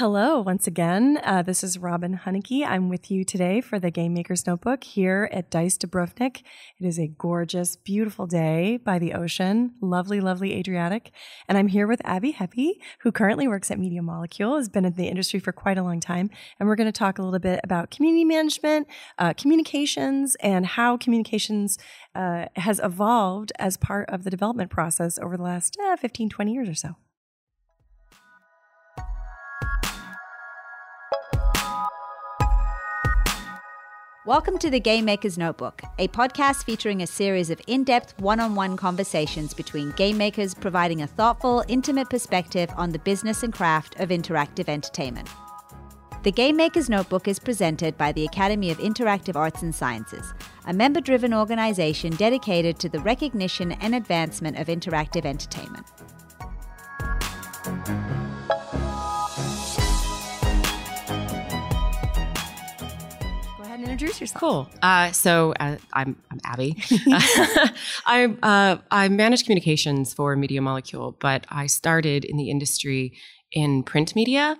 Hello, once again. Uh, this is Robin Hunicke. I'm with you today for the Game Maker's Notebook here at Dice Dubrovnik. It is a gorgeous, beautiful day by the ocean. Lovely, lovely Adriatic. And I'm here with Abbie Heppe, who currently works at Media Molecule, has been in the industry for quite a long time. And we're going to talk a little bit about community management, uh, communications, and how communications uh, has evolved as part of the development process over the last uh, 15, 20 years or so. Welcome to the Game Maker's Notebook, a podcast featuring a series of in depth one on one conversations between game makers providing a thoughtful, intimate perspective on the business and craft of interactive entertainment. The Game Maker's Notebook is presented by the Academy of Interactive Arts and Sciences, a member driven organization dedicated to the recognition and advancement of interactive entertainment. Introduce yourself. Cool. Uh, so uh, I'm, I'm Abbie. I, uh, I manage communications for Media Molecule, but I started in the industry in print media.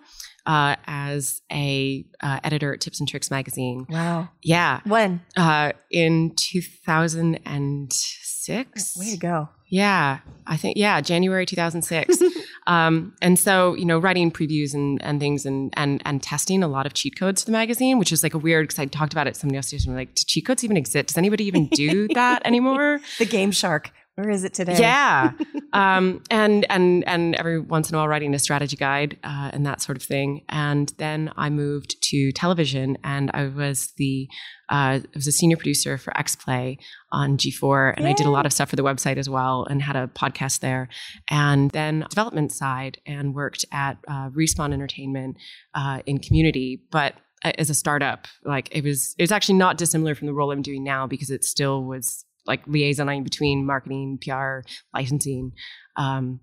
Uh, as a uh, editor at Tips and Tricks magazine. Wow. Yeah. When? Uh, in 2006. Way to go. Yeah, I think yeah, January 2006. um, and so you know, writing previews and, and things and and and testing a lot of cheat codes for the magazine, which is like a weird because I talked about it. Somebody else yesterday, like, do cheat codes even exist? Does anybody even do that anymore? the Game Shark. Where is it today? Yeah, um, and and and every once in a while writing a strategy guide uh, and that sort of thing. And then I moved to television, and I was the uh, I was a senior producer for X Play on G4, and Yay. I did a lot of stuff for the website as well, and had a podcast there. And then development side, and worked at uh, Respawn Entertainment uh, in community, but as a startup like it was it was actually not dissimilar from the role i'm doing now because it still was like liaisoning between marketing, PR, licensing. Um,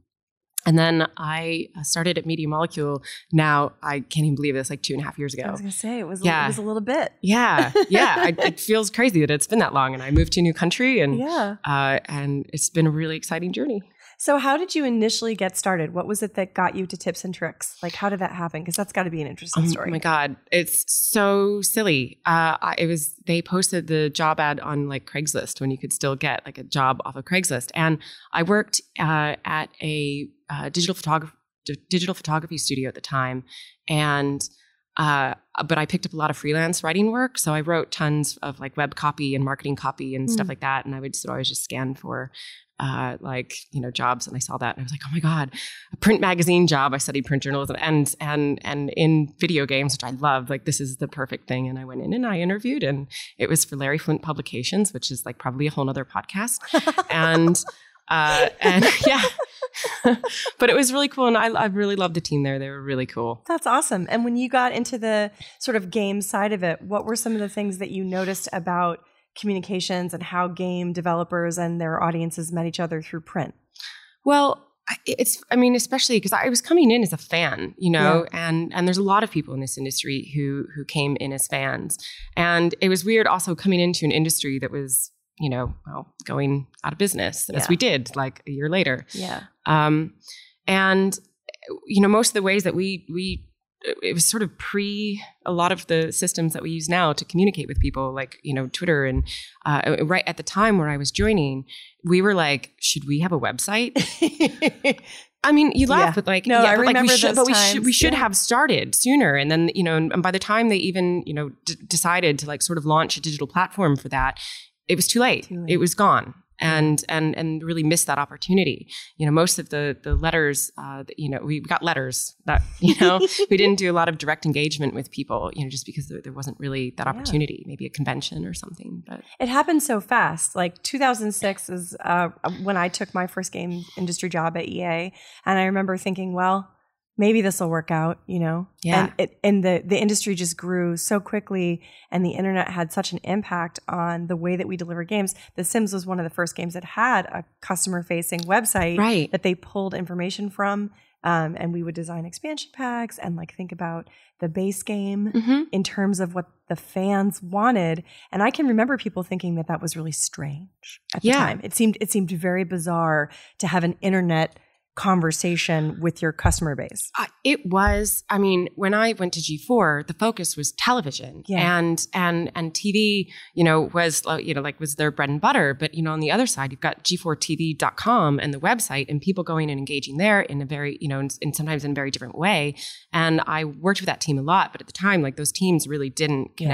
and then I started at Media Molecule. Now I can't even believe this, like two and a half years ago. I was gonna say it was. Yeah. it was a little bit. Yeah, yeah. I, it feels crazy that it's been that long, and I moved to a new country, and yeah, uh, and it's been a really exciting journey. So, how did you initially get started? What was it that got you to tips and tricks? Like, how did that happen? Because that's got to be an interesting oh story. Oh my god, it's so silly. Uh, it was they posted the job ad on like Craigslist when you could still get like a job off of Craigslist, and I worked uh, at a uh, digital photography digital photography studio at the time, and. Uh, but I picked up a lot of freelance writing work. So I wrote tons of like web copy and marketing copy and mm. stuff like that. And I would just always just scan for uh, like you know jobs and I saw that and I was like oh my god a print magazine job. I studied print journalism and and and in video games which I love like this is the perfect thing. And I went in and I interviewed and it was for Larry Flynt Publications which is like probably a whole other podcast. And uh, and yeah. But it was really cool and I, I really loved the team there. They were really cool. That's awesome. And when you got into the sort of game side of it what were some of the things that you noticed about communications and how game developers and their audiences met each other through print? Well, it's i mean especially because i was coming in as a fan you know yeah. and and there's a lot of people in this industry who who came in as fans and it was weird also coming into an industry that was you know well going out of business as we did like a year later yeah um and you know most of the ways that we we it was sort of pre a lot of the systems that we use now to communicate with people, like you know Twitter, and uh, right at the time where I was joining, we were like, should we have a website? I mean, you laugh, yeah. but like, no, yeah, I but remember like we should, but we should we should yeah. have started sooner. And then you know, and by the time they even you know d- decided to like sort of launch a digital platform for that, it was too late. Too late. It was gone and and and really missed that opportunity. You know, most of the the letters, uh, you know, we got letters that you know we didn't do a lot of direct engagement with people. You know, just because there, there wasn't really that opportunity, yeah. maybe a convention or something. But it happened so fast. Like 2006 is uh, when I took my first game industry job at EA, and I remember thinking, well maybe this will work out, you know? Yeah. And, it, and the, the industry just grew so quickly and the internet had such an impact on the way that we deliver games. The Sims was one of the first games that had a customer facing website right. that they pulled information from. Um, and we would design expansion packs and like think about the base game mm-hmm. in terms of what the fans wanted. And I can remember people thinking that that was really strange at the time. It seemed it seemed very bizarre to have an internet conversation with your customer base? Uh, it was. I mean, when I went to G4, the focus was television, Yeah. and and and TV. You know, was uh, you know like was their bread and butter. But you know, on the other side, you've got G4TV.com and the website, and people going and engaging there in a very you know, in, in sometimes in a very different way. And I worked with that team a lot, but at the time, like those teams really didn't Yeah.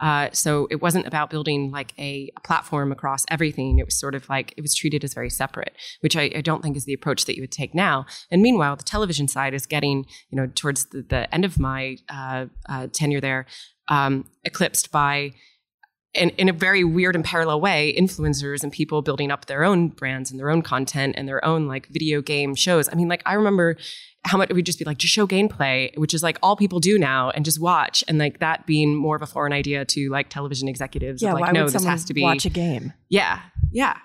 Uh, so it wasn't about building like a, a platform across everything. It was sort of like it was treated as very separate, which I, I don't think is the approach that you would take now. And meanwhile, the television side is getting, you know, towards the, the end of my uh, uh, tenure there, um, eclipsed by. In, in a very weird and parallel way, influencers and people building up their own brands and their own content and their own like video game shows. I mean, like I remember how much would just be like just show gameplay, which is like all people do now, and just watch, and like that being more of a foreign idea to like television executives. Yeah, of like why no, would this someone has to be watch a game? yeah, yeah,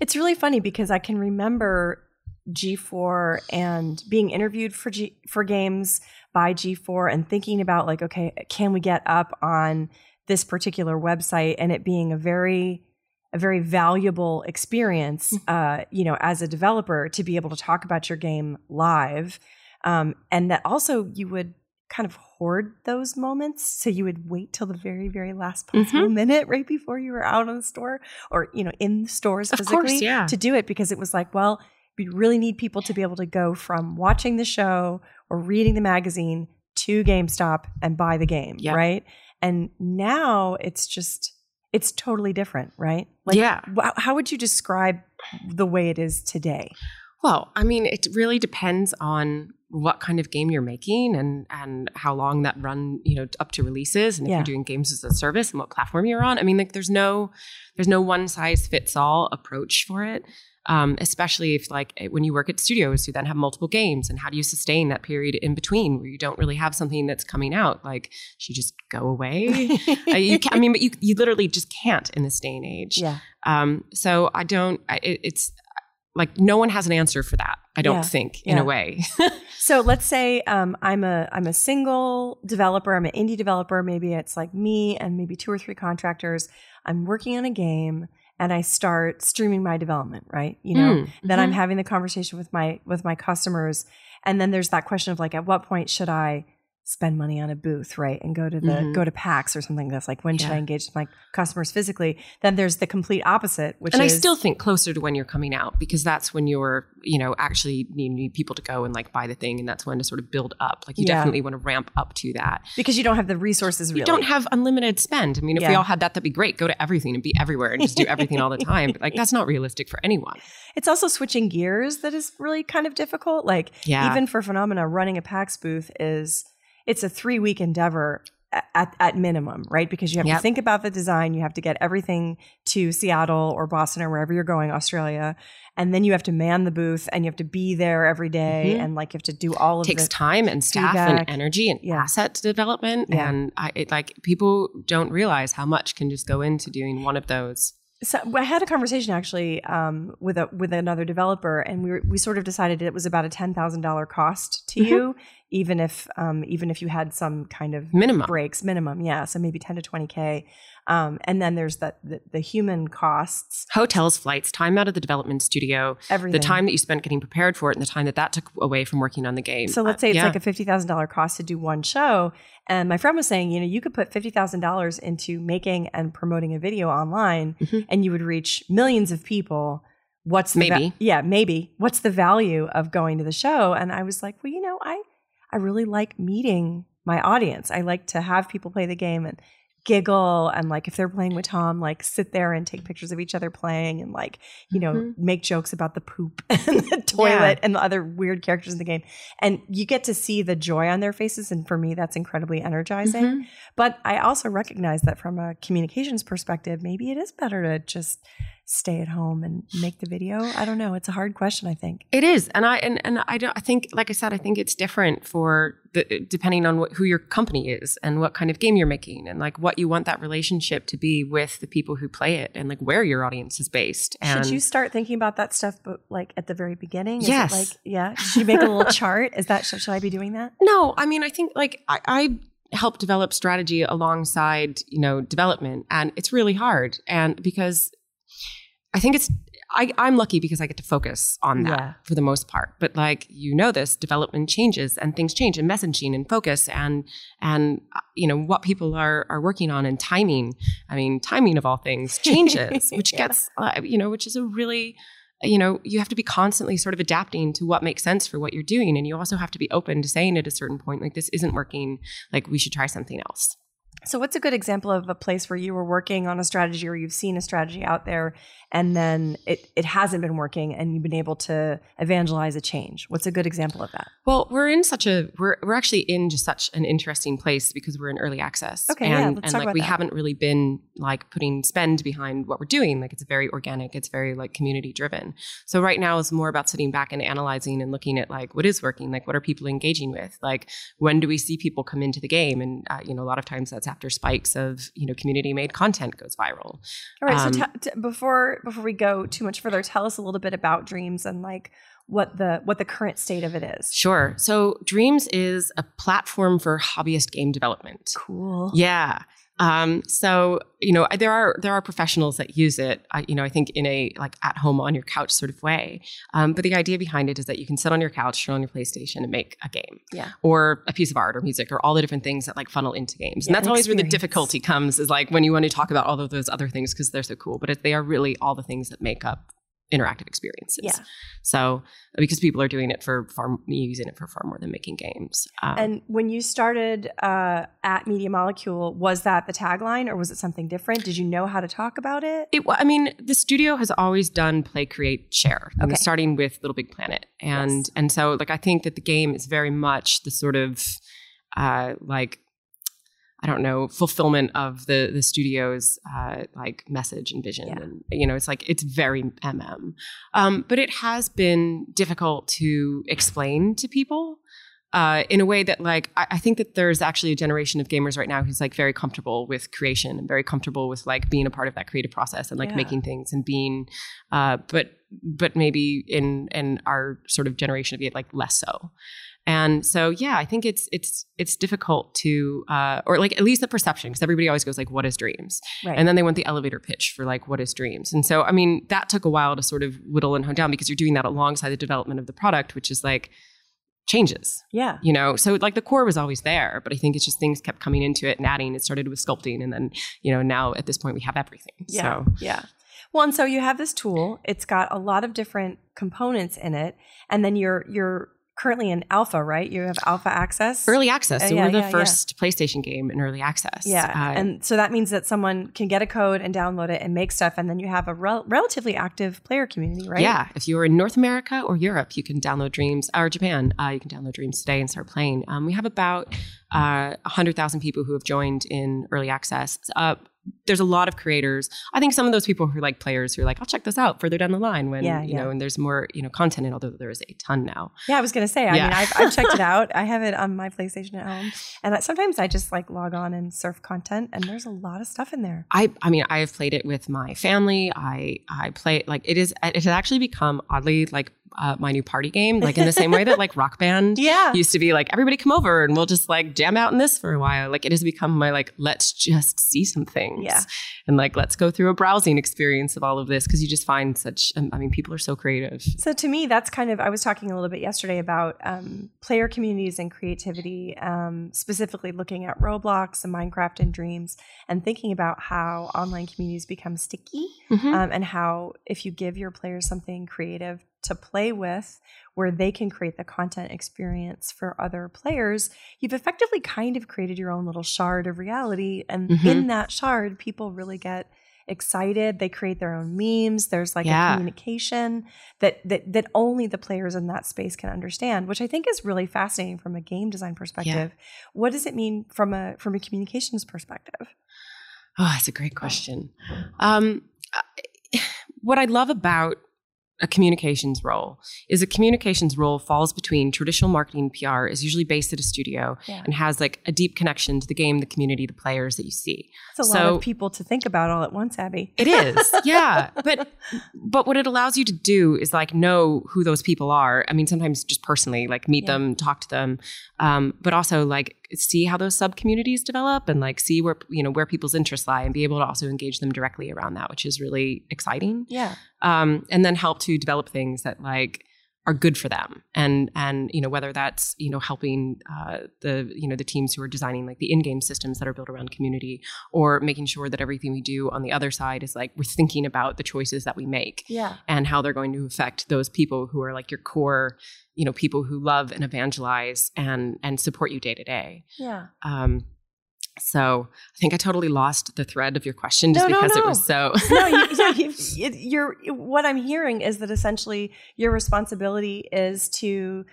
It's really funny because I can remember G4 and being interviewed for G for games by G4 and thinking about like, okay, can we get up on this particular website and it being a very a very valuable experience, uh, you know, as a developer to be able to talk about your game live, um, and that also you would kind of hoard those moments. So you would wait till the very, very last possible minute right before you were out on the store or, you know, in the stores physically course, yeah. to do it because it was like, well, we really need people to be able to go from watching the show or reading the magazine to GameStop and buy the game, Yep. right? And now it's just it's totally different, right? Like Yeah. how would you describe the way it is today? Well, I mean, it really depends on what kind of game you're making and and how long that run, you know, up to releases and if Yeah. you're doing games as a service and what platform you're on. I mean, like there's no there's no one size fits all approach for it. Um, especially if like eh, when you work at studios, you then have multiple games, and how do you sustain that period in between where you don't really have something that's coming out? Like, should you just go away? Uh, you can, I mean, but you you literally just can't in this day and age. yeah. Um, so I don't. I, it, it's like no one has an answer for that. I don't Yeah, think in yeah. a way. So let's say um, I'm a I'm a single developer. I'm an indie developer. Maybe it's like me and maybe two or three contractors. I'm working on a game and I start streaming my development. Right, you know. Mm, Then I'm mhm. having the conversation with my with my customers, and then there's that question of like, at what point should I spend money on a booth, right, and go to the Mhm. go to PAX or something that's like when should I engage with my customers physically? Then there's the complete opposite, which and is I still think closer to when you're coming out because that's when you're, you know, actually you need people to go and like buy the thing, and that's when to sort of build up. Like you Yeah. definitely want to ramp up to that. because you don't have the resources. Really. You don't have unlimited spend. I mean, if we all had that, that'd be great. Go to everything and be everywhere and just do everything all the time. But like that's not realistic for anyone. It's also switching gears that is really kind of difficult. Like Yeah. even for Funomena, running a PAX booth is it's a three week endeavor at, at minimum, right? Because you have to think about the design, you have to get everything to Seattle or Boston or wherever you're going, Australia, and then you have to man the booth and you have to be there every day Mhm. and like you have to do all of it takes time and staff feedback. and energy and Yeah. asset development Yeah. and I, it, like people don't realize how much can just go into doing one of those So I had a conversation actually um, with a with another developer, and we were, we sort of decided it was about a ten thousand dollar cost to Mhm. you, even if um, even if you had some kind of minimum breaks minimum, yeah, so maybe ten to twenty k. Um, and then there's the, the the human costs, hotels flights time out of the development studio everything. the time that you spent getting prepared for it and the time that that took away from working on the game So let's Uh, say it's yeah. like a fifty thousand dollar cost to do one show, and my friend was saying, you know, you could put fifty thousand dollars into making and promoting a video online, Mhm. and you would reach millions of people. What's the va- Maybe. yeah, maybe. What's the value of going to the show? And I was like, well, you know, I I really like meeting my audience. I like to have people play the game and giggle and like if they're playing with Tom, like sit there and take pictures of each other playing and like, you know, Mhm. make jokes about the poop and the toilet and the other weird characters in the game. And you get to see the joy on their faces. And for me, that's incredibly energizing. Mhm. But I also recognize that from a communications perspective, maybe it is better to just stay at home and make the video. I don't know. It's a hard question, I think. It is, and I and, and I don't. I think, like I said, I think it's different for the depending on what, who your company is and what kind of game you're making, and like what you want that relationship to be with the people who play it, and like where your audience is based. And Should you start thinking about that stuff, but like at the very beginning? Is Yes. Like, yeah. Should you make a little chart? Is that should, should I be doing that? No, I mean, I think like I, I help develop strategy alongside, you know, development, and it's really hard. And because I think it's, I, I'm lucky because I get to focus on that Yeah. for the most part. But like you know, this development changes and things change and messaging and focus and and you know what people are are working on and timing. I mean, timing of all things changes, which Yeah. gets uh, you know, which is a really you know you have to be constantly sort of adapting to what makes sense for what you're doing and you also have to be open to saying at a certain point like this isn't working like we should try something else So, what's a good example of a place where you were working on a strategy or you've seen a strategy out there and then it, it hasn't been working and you've been able to evangelize a change? What's a good example of that? Well, we're in such a we're we're actually in just such an interesting place because we're in early access. Okay, and, yeah, let's and like we that. haven't really been like putting spend behind what we're doing. Like it's very organic, it's very like community driven. So right now is more about sitting back and analyzing and looking at like what is working, like what are people engaging with, like when do we see people come into the game, and uh, you know a lot of times that's after spikes of you know community made content goes viral. All right. Um, so, t- t- before before we go too much further, tell us a little bit about Dreams and like what the what the current state of it is. Sure. So Dreams is a platform for hobbyist game development. Cool. Yeah. Um, so you know there are there are professionals that use it. I, you know, I think in a like at home on your couch sort of way. Um, but the idea behind it is that you can sit on your couch, turn on your PlayStation, and make a game, Yeah. or a piece of art, or music, or all the different things that like funnel into games. Yeah, and that's an always where the difficulty comes. Is like when you want to talk about all of those other things because they're so cool, but it, they are really all the things that make up interactive experiences. Yeah. So because people are doing it for far using it for far more than making games. Um, And when you started uh, at Media Molecule, was that the tagline or was it something different? Did you know how to talk about it? It, I mean, the studio has always done play, create, share. Okay. starting with Little Big Planet, and Yes. and so like I think that the game is very much the sort of uh, like I don't know fulfillment of the the studio's uh, like message and vision, Yeah. and you know, it's like it's very mm. Um, but it has been difficult to explain to people uh, in a way that like I, I think that there's actually a generation of gamers right now who's like very comfortable with creation and very comfortable with like being a part of that creative process and like Yeah. making things and being uh, but but maybe in in our sort of generation of it like less so and so yeah i think it's it's it's difficult to uh, or like at least the perception because everybody always goes like what is dreams Right. and then they want the elevator pitch for like what is dreams and so i mean that took a while to sort of whittle and hone down because you're doing that alongside the development of the product which is like changes yeah. you know so like the core was always there but i think it's just things kept coming into it and adding it started with sculpting and then you know now at this point we have everything Yeah. so Yeah. Well, and so you have this tool. It's got a lot of different components in it, and then you're you're currently in alpha, right? You have alpha access. early access Uh, so yeah, we're the yeah, yeah. first playstation game in early access Yeah, Uh, and so that means that someone can get a code and download it and make stuff, and then you have a rel- relatively active player community, right? Yeah, if you are in North America or Europe, you can download Dreams, or Japan, uh, you can download Dreams today and start playing. Um, we have about uh, 100,000 people who have joined in early access. Uh, there's a lot of creators. I think some of those people who are like players who are like, I'll check this out further down the line when, Yeah, you yeah. know, and there's more, you know, content in, although there is a ton now. Yeah, I was gonna say. I Yeah. mean, I've, I've checked it out. I have it on my PlayStation at home, and I, sometimes I just like log on and surf content, and there's a lot of stuff in there. I, I mean, I have played it with my family. I, I play like it is. It has actually become oddly like uh, my new party game. Like in the same way that like Rock Band Yeah, used to be like everybody come over and we'll just like jam out in this for a while. Like it has become my like let's just see some things. Yeah. and like let's go through a browsing experience of all of this because you just find such. um, I mean, people are so creative. So to me, that's kind of I was talking a little bit yesterday about um, player communities and creativity, um, specifically looking at Roblox and Minecraft and Dreams, and thinking about how online communities become sticky, Mhm. um, and how if you give your players something creative to play with, where they can create the content experience for other players, you've effectively kind of created your own little shard of reality, and Mhm. in that shard, people really get excited they create their own memes there's like Yeah. a communication that, that that only the players in that space can understand which i think is really fascinating from a game design perspective what does it mean from a from a communications perspective Oh, that's a great question. Um, I- what I love about a communications role is a communications role falls between traditional marketing and PR is usually based at a studio Yeah. and has like a deep connection to the game, the community, the players that you see. it's a lot So- of people to think about all at once Abbie It is, yeah. But but what it allows you to do is like know who those people are. I mean, sometimes just personally, like meet Yeah. them, talk to them, um, but also like see how those sub communities develop and like see where you know where people's interests lie and be able to also engage them directly around that which is really exciting Yeah. um, and then help to develop things that like are good for them and and you know whether that's you know helping uh, the you know the teams who are designing like the in-game systems that are built around community or making sure that everything we do on the other side is like we're thinking about the choices that we make Yeah. and how they're going to affect those people who are like your core you know people who love and evangelize and and support you day to day Yeah. um so i think i totally lost the thread of your question just No, no, because it was so no, you, you, it, you're. What I'm hearing is that essentially your responsibility is to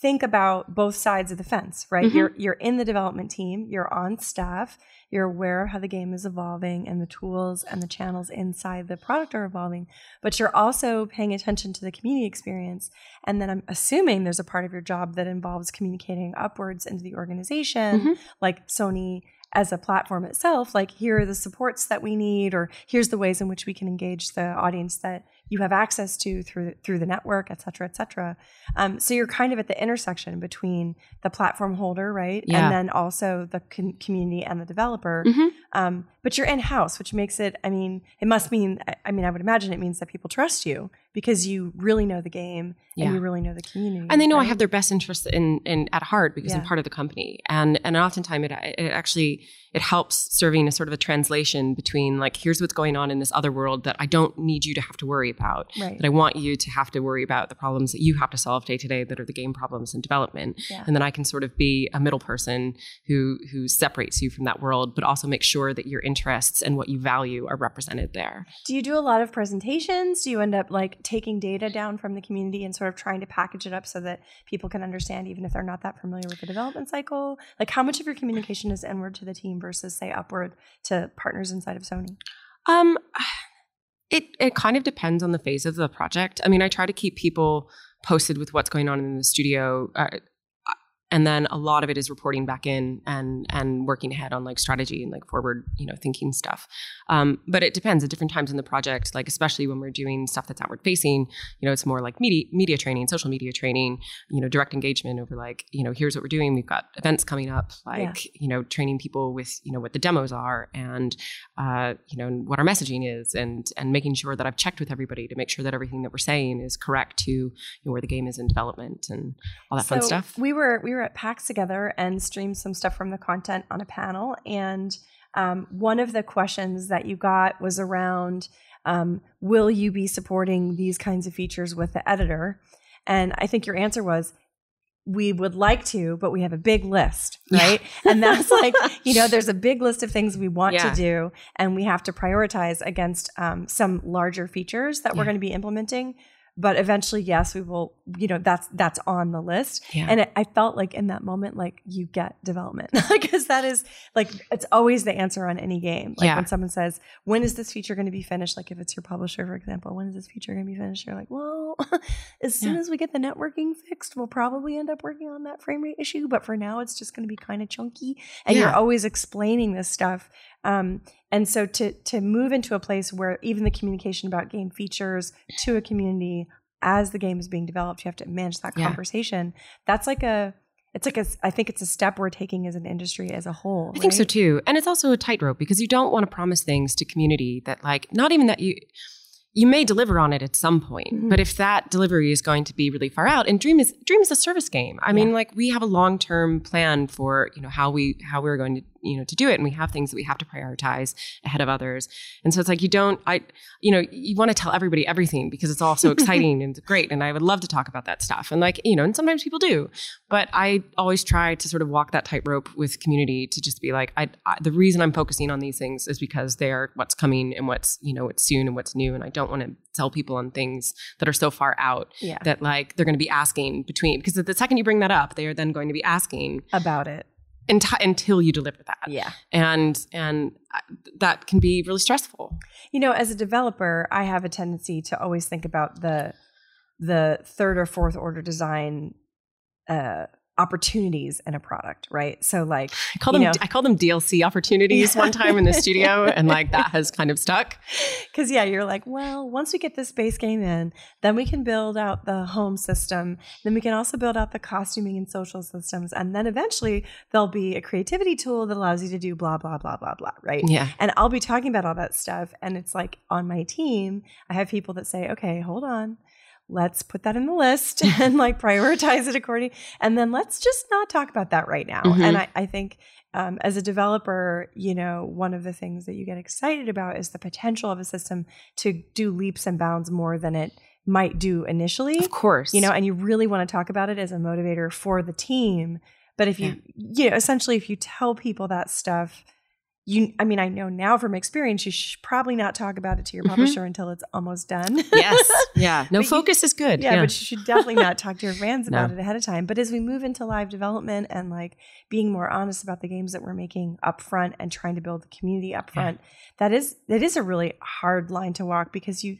think about both sides of the fence, right? Mhm. You're you're in the development team, you're on staff, you're aware of how the game is evolving and the tools and the channels inside the product are evolving, but you're also paying attention to the community experience. And then I'm assuming there's a part of your job that involves communicating upwards into the organization, Mhm. like Sony as a platform itself, like here are the supports that we need, or here's the ways in which we can engage the audience that you have access to through through the network, et cetera, et cetera. Um, so you're kind of at the intersection between the platform holder, right, Yeah. and then also the con- community and the developer. Mhm. Um, but you're in house, which makes it. I mean, it must mean. I- I mean, I would imagine it means that people trust you because you really know the game Yeah. and you really know the community, and they know I have their best interests in, in at heart because I'm part of the company, and and oftentimes it, it actually it helps serving as sort of a translation between like here's what's going on in this other world that I don't need you to have to worry about, Right. that I want you to have to worry about the problems that you have to solve day to day that are the game problems in development, Yeah. and then I can sort of be a middle person who who separates you from that world, but also make sure that your interests and what you value are represented there. Do you do a lot of presentations? Do you end up like taking data down from the community and sort of trying to package it up so that people can understand, even if they're not that familiar with the development cycle? Like, how much of your communication is inward to the team versus, say, upward to partners inside of Sony? Um, it it kind of depends on the phase of the project. I mean, I try to keep people posted with what's going on in the studio, uh, and then a lot of it is reporting back in and and working ahead on like strategy and like forward, you know, thinking stuff. Um, but it depends at different times in the project. Like especially when we're doing stuff that's outward facing, you know, it's more like media media training, social media training, you know, direct engagement over like, you know, here's what we're doing. We've got events coming up, like you know, training people with you know what the demos are and uh, you know what our messaging is and and making sure that I've checked with everybody to make sure that everything that we're saying is correct to you know, where the game is in development and all that fun stuff. We were we were at PAX together and streamed some stuff from the content on a panel, and um, one of the questions that you got was around um, Will you be supporting these kinds of features with the editor? And I think your answer was we would like to, but we have a big list, right? and that's like, you know, there's a big list of things we want Yeah. to do, and we have to prioritize against um, some larger features that we're going to be implementing. But eventually, yes, we will. You know, that's that's on the list. Yeah. And it, I felt like in that moment, like you get development because that is like it's always the answer on any game. Like Yeah. when someone says, "When is this feature going to be finished?" Like if it's your publisher, for example, when is this feature going to be finished? You're like, "Well, as soon Yeah. as we get the networking fixed, we'll probably end up working on that frame rate issue. But for now, it's just going to be kind of chunky." And you're always explaining this stuff. Um, and so to to move into a place where even the communication about game features to a community as the game is being developed, you have to manage that Yeah. conversation. That's like a it's like a I think it's a step we're taking as an industry as a whole. I think so too. And it's also a tightrope because you don't want to promise things to community that like not even that you you may deliver on it at some point, Mhm. but if that delivery is going to be really far out, and Dream is Dream is a service game. I mean, like we have a long term plan for you know how we how we're going to you know to do it, and we have things that we have to prioritize ahead of others. And so it's like you don't I you know you want to tell everybody everything because it's all so exciting and great, and I would love to talk about that stuff. And like you know, and sometimes people do, but I always try to sort of walk that tightrope with community to just be like, I, I the reason I'm focusing on these things is because they are what's coming and what's you know what's soon and what's new, and I don't want to tell people on things that are so far out Yeah. that like they're going to be asking between because the second you bring that up, they are then going to be asking About it. Enti- until you deliver that, Yeah. and and uh, that can be really stressful. You know, as a developer, I have a tendency to always think about the the third or fourth order design uh, opportunities in a product, right? So like I call them know, I call them DLC opportunities one time in the studio and like that has kind of stuck. Cuz yeah, you're like, well, once we get this base game in, then we can build out the home system, then we can also build out the costuming and social systems and then eventually there'll be a creativity tool that allows you to do blah blah blah blah blah, right? Yeah. And I'll be talking about all that stuff and it's like on my team, I have people that say, "Okay, hold on let's put that in the list and like prioritize it according and then let's just not talk about that right now mm-hmm. and I, I think um, as a developer you know one of the things that you get excited about is the potential of a system to do leaps and bounds more than it might do initially of course you know and you really want to talk about it as a motivator for the team but if you yeah. you know essentially if you tell people that stuff you i mean i know now from experience you should probably not talk about it to your mm-hmm. publisher mm-hmm. until it's almost done yes yeah no focus you, is good yeah, yeah, but you should definitely not talk to your fans about no. it ahead of time but as we move into live development and like being more honest about the games that we're making up front and trying to build the community up front yeah. that is that is a really hard line to walk because you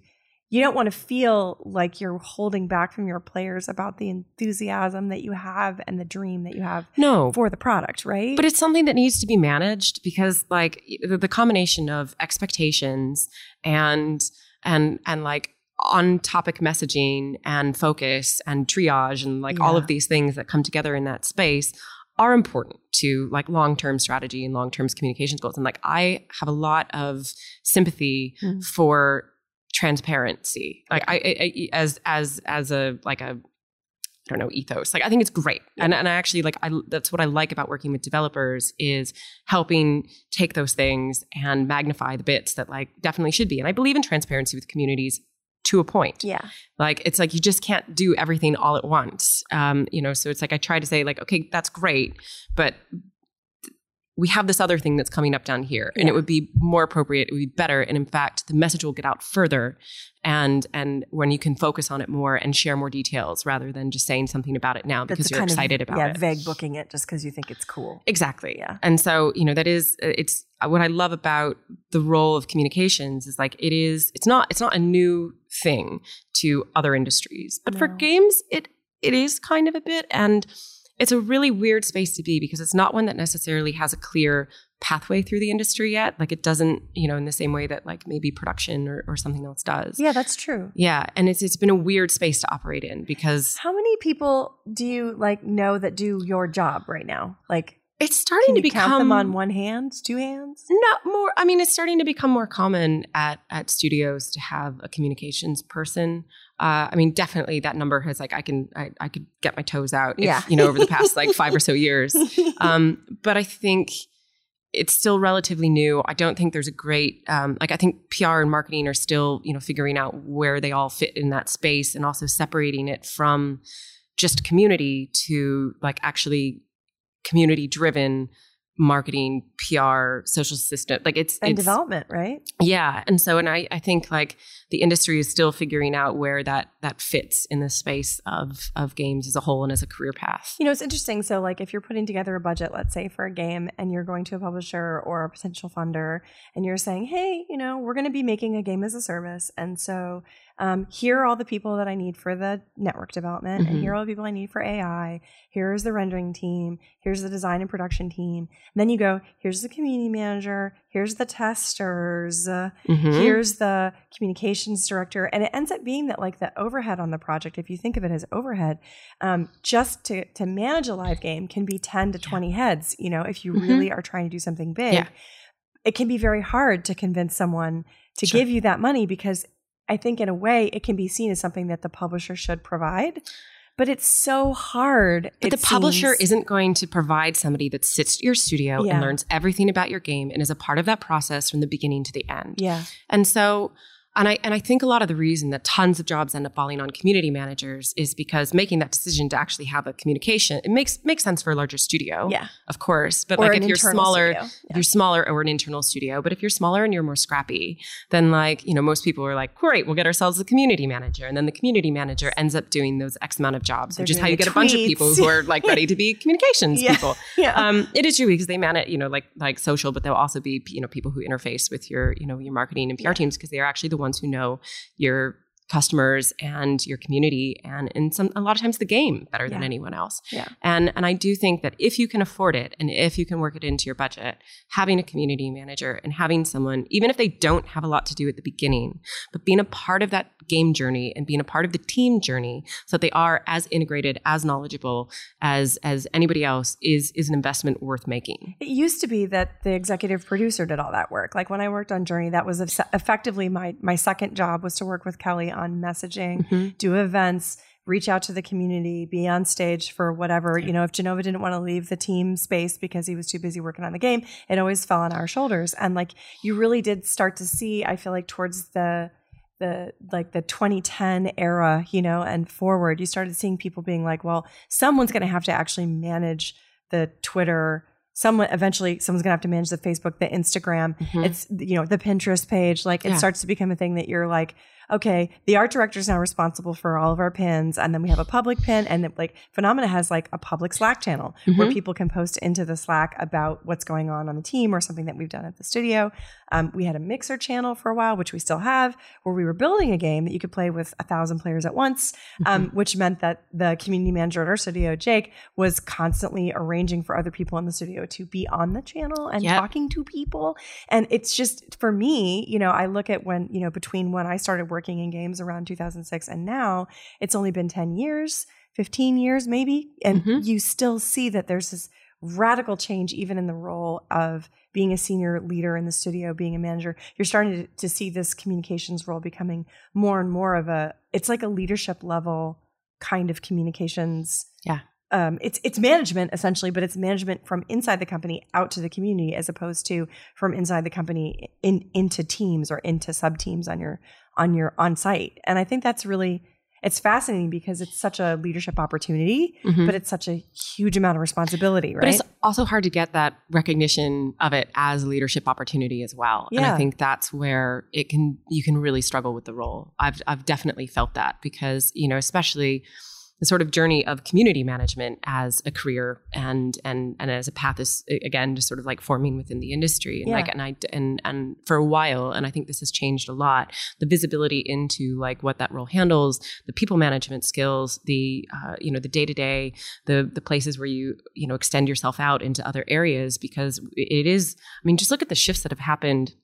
you don't want to feel like you're holding back from your players about the enthusiasm that you have and the dream that you have no. for the product, right? But it's something that needs to be managed because like the, the combination of expectations and and and like on topic messaging and focus and triage and like yeah. all of these things that come together in that space are important to like long-term strategy and long-term communications goals and like i have a lot of sympathy mm. for transparency. Like I, I, as as as a like a I don't know ethos. Like I think it's great, yeah. and and I actually like I that's what I like about working with developers is helping take those things and magnify the bits that like definitely should be. And I believe in transparency with communities to a point. Yeah. Like it's like you just can't do everything all at once. Um, you know, so it's like I try to say like, okay, that's great, but we have this other thing that's coming up down here and it would be more appropriate it would be better and in fact the message will get out further and and when you can focus on it more and share more details rather than just saying something about it now because you're excited of, about yeah, it. vague booking it just because you think it's cool. Exactly. Yeah. And so you know that is it's what i love about the role of communications is like it is it's not it's not a new thing to other industries but no. for games it it is kind of a bit and it's a really weird space to be because it's not one that necessarily has a clear pathway through the industry yet. Like it doesn't, you know, in the same way that like maybe production or, or something else does. Yeah, that's true. Yeah. And it's it's been a weird space to operate in because how many people do you like know that do your job right now? Like it's starting to become count them on one hand, two hands. Not more. I mean, it's starting to become more common at at studios to have a communications person. Uh, I mean, definitely that number has like I can I, I could get my toes out. If, yeah. you know, over the past like five or so years. Um, but I think it's still relatively new. I don't think there's a great um, like I think PR and marketing are still you know figuring out where they all fit in that space and also separating it from just community to like actually community driven marketing, PR, social system. Like it's and it's, development, right? Yeah. And so and I, I think like the industry is still figuring out where that that fits in the space of of games as a whole and as a career path. You know, it's interesting. So like if you're putting together a budget, let's say for a game and you're going to a publisher or a potential funder and you're saying, Hey, you know, we're gonna be making a game as a service. And so um, here are all the people that I need for the network development, mm-hmm. and here are all the people I need for AI. Here's the rendering team. Here's the design and production team. And then you go, here's the community manager. Here's the testers. Mm-hmm. Here's the communications director. And it ends up being that like the overhead on the project, if you think of it as overhead, um, just to to manage a live game can be ten to twenty heads. You know, if you mm-hmm. really are trying to do something big. Yeah. It can be very hard to convince someone to sure. give you that money because I think in a way it can be seen as something that the publisher should provide. But it's so hard. But the publisher seems. isn't going to provide somebody that sits at your studio yeah. and learns everything about your game and is a part of that process from the beginning to the end. Yeah. And so and I and I think a lot of the reason that tons of jobs end up falling on community managers is because making that decision to actually have a communication it makes makes sense for a larger studio, yeah, of course. But or like if you're smaller, yeah. if you're smaller or an internal studio, but if you're smaller and you're more scrappy, then like you know most people are like, great, we'll get ourselves a community manager, and then the community manager ends up doing those X amount of jobs, They're which is how you get tweets. a bunch of people who are like ready to be communications yeah. people. Yeah. Um, it is true because they manage you know like like social, but they'll also be you know people who interface with your you know your marketing and PR yeah. teams because they are actually the ones who know your customers and your community and in some a lot of times the game better than anyone else. Yeah. And and I do think that if you can afford it and if you can work it into your budget, having a community manager and having someone, even if they don't have a lot to do at the beginning, but being a part of that game journey and being a part of the team journey so that they are as integrated, as knowledgeable as as anybody else is is an investment worth making. It used to be that the executive producer did all that work. Like when I worked on Journey, that was effectively my my second job was to work with Kellee on messaging, Mhm. do events, reach out to the community, be on stage for whatever. You know, if Jenova didn't want to leave the team space because he was too busy working on the game, it always fell on our shoulders. And like you really did start to see, I feel like towards the the like the 2010 era, you know, and forward, you started seeing people being like, well, someone's going to have to actually manage the Twitter. Someone eventually, someone's gonna have to manage the Facebook, the Instagram. Mhm. It's you know the Pinterest page. Like it Yeah. starts to become a thing that you're like, okay, the art director is now responsible for all of our pins, and then we have a public pin, and it, like Funomena has like a public Slack channel where Mhm. people can post into the Slack about what's going on on the team or something that we've done at the studio. Um, we had a Mixer channel for a while, which we still have, where we were building a game that you could play with a thousand players at once, um, which meant that the community manager at our studio, Jake, was constantly arranging for other people in the studio to be on the channel and Yep. talking to people. And it's just for me, you know, I look at when, you know, between when I started working in games around 2006 and now, it's only been 10 years, 15 years maybe. And Mhm. you still see that there's this radical change even in the role of being a senior leader in the studio, being a manager. You're starting to, to see this communications role becoming more and more of a, it's like a leadership level kind of communications Yeah. Um, it's it's management essentially, but it's management from inside the company out to the community, as opposed to from inside the company in into teams or into sub teams on your on your on site. And I think that's really it's fascinating because it's such a leadership opportunity, Mhm. but it's such a huge amount of responsibility, right? But it's also hard to get that recognition of it as a leadership opportunity as well. Yeah. And I think that's where it can you can really struggle with the role. I've I've definitely felt that because, you know, especially the sort of journey of community management as a career and and and as a path is again just sort of like forming within the industry and Yeah. like and I and and for a while and I think this has changed a lot the visibility into like what that role handles the people management skills the uh, you know the day to day the the places where you you know extend yourself out into other areas because it is I mean just look at the shifts that have happened